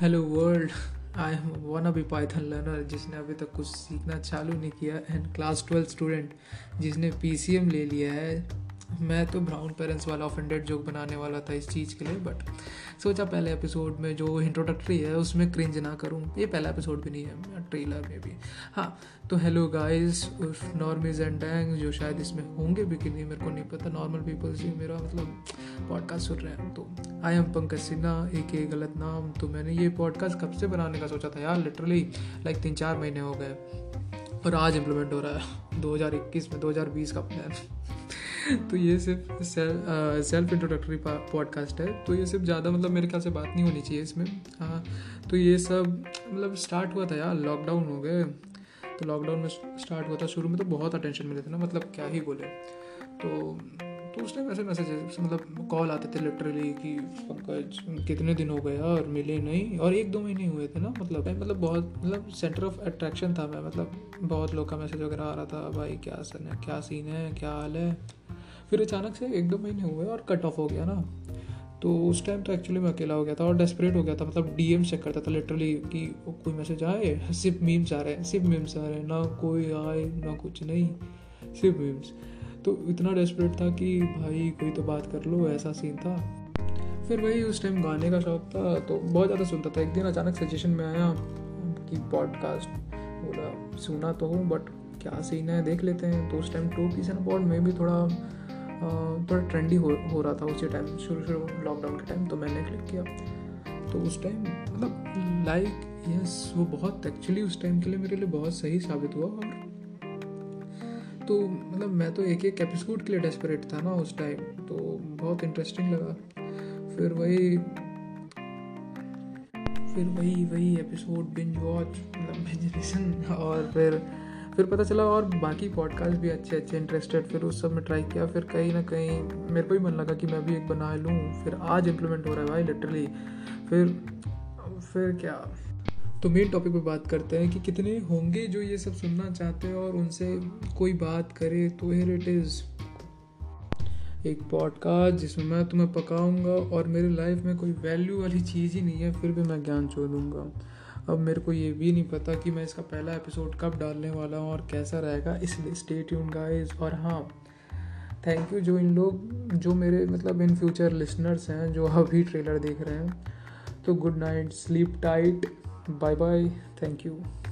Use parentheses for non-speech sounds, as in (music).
Hello world I am one अभी Python learner जिसने अभी तक कुछ सीखना चालू नहीं किया एंड क्लास ट्वेल्थ स्टूडेंट जिसने पीसीएम ले लिया है। मैं तो ब्राउन पेरेंट्स वाला ऑफेंडेड जोक बनाने वाला था इस चीज़ के लिए बट सोचा पहले एपिसोड में जो इंट्रोडक्टरी है, उसमें क्रिंज ना करूँ। ये पहला एपिसोड भी नहीं है ट्रेलर में भी। हाँ तो hello guys normies and dang जो शायद इसमें होंगे भी कि नहीं, मेरे को नहीं पता। नॉर्मल पीपल्स ही मेरा मतलब पॉडकास्ट सुन रहे हैं। तो आई एम पंकज सिन्हा एक एक गलत नाम। तो मैंने ये पॉडकास्ट कब से बनाने का सोचा था यार? लिटरली लाइक तीन चार महीने हो गए। और आज इम्प्लीमेंट हो रहा है। 2021 में 2020 का प्लान तो ये सिर्फ़ सेल्फ इंट्रोडक्टरी पॉडकास्ट है। तो ये सिर्फ़ ज़्यादा मतलब मेरे ख्याल से बात नहीं होनी चाहिए इसमें। हाँ तो ये सब मतलब स्टार्ट हुआ था यार लॉकडाउन हो गए। तो लॉकडाउन में स्टार्ट हुआ था शुरू में तो बहुत अटेंशन मिले थे ना मतलब क्या ही बोले। तो तो उस टाइम ऐसे मैसेजेस मतलब कॉल आते थे लिटरली कि पंकज कितने दिन हो गए और मिले नहीं। और एक दो महीने हुए थे ना मतलब मतलब बहुत मतलब सेंटर ऑफ़ अट्रैक्शन था मैं मतलब बहुत लोग का मैसेज वगैरह आ रहा था, भाई क्या सन है, क्या सीन है, क्या हाल है? फिर अचानक से एक दो महीने हुए और कट ऑफ़ हो गया ना। तो उस टाइम तो एक्चुअली मैं अकेला हो गया था और डेस्परेट हो गया था मतलब डीएम चेक करता था लिटरली कि कोई मैसेज आए? सिर्फ़ मीम्स आ रहे हैं, सिर्फ़ मीम्स आ रहे हैं, ना कोई आए, ना कुछ नहीं, सिर्फ़ मीम्स तो इतना डेस्परेट था कि भाई कोई तो बात कर लो, ऐसा सीन था। फिर वही उस टाइम गाने का शौक था तो बहुत ज़्यादा सुनता था। एक दिन अचानक सजेशन में आया कि पॉडकास्ट बोला, सुना तो हूँ बट क्या सीन है? देख लेते हैं। तो उस time two peas and pod में भी थोड़ा थोड़ा ट्रेंडी हो हो रहा था उसी टाइम शुरू शुरू लॉकडाउन के टाइम तो मैंने क्लिक किया। तो उस टाइम मतलब लाइक यस वो बहुत एक्चुअली उस टाइम के लिए मेरे लिए बहुत सही साबित हुआ और तो मतलब मैं तो एक एक एपिसोड के लिए डेस्परेट था ना उस टाइम तो बहुत इंटरेस्टिंग लगा। फिर वही फिर वही वही एपिसोड बिंज वॉच मतलब (laughs) और फिर फिर पता चला और बाकी पॉडकास्ट भी अच्छे अच्छे इंटरेस्टेड फिर उस सब में ट्राई किया, फिर कहीं ना कहीं मेरे को भी मन लगा कि मैं भी एक बना लूँ। फिर आज इम्प्लीमेंट हो रहा है भाई लिटरली फिर फिर क्या? तो मेन टॉपिक पे बात करते हैं कि कितने होंगे जो ये सब सुनना चाहते हैं और उनसे कोई बात करे तो हेर इट इज़ एक पॉडकास्ट जिसमें मैं तुम्हें पकाऊँगा और मेरी लाइफ में कोई वैल्यू वाली चीज़ ही नहीं है, फिर भी मैं ज्ञान छोड़ दूँगा अब मेरे को ये भी नहीं पता कि मैं इसका पहला एपिसोड कब डालने वाला हूँ और कैसा रहेगा इसलिए स्टे ट्यून गाइस और हाँ थैंक यू जो इन लोग, जो मेरे मतलब इन फ्यूचर लिसनर्स हैं, जो अभी ट्रेलर देख रहे हैं तो good night sleep tight bye bye thank you.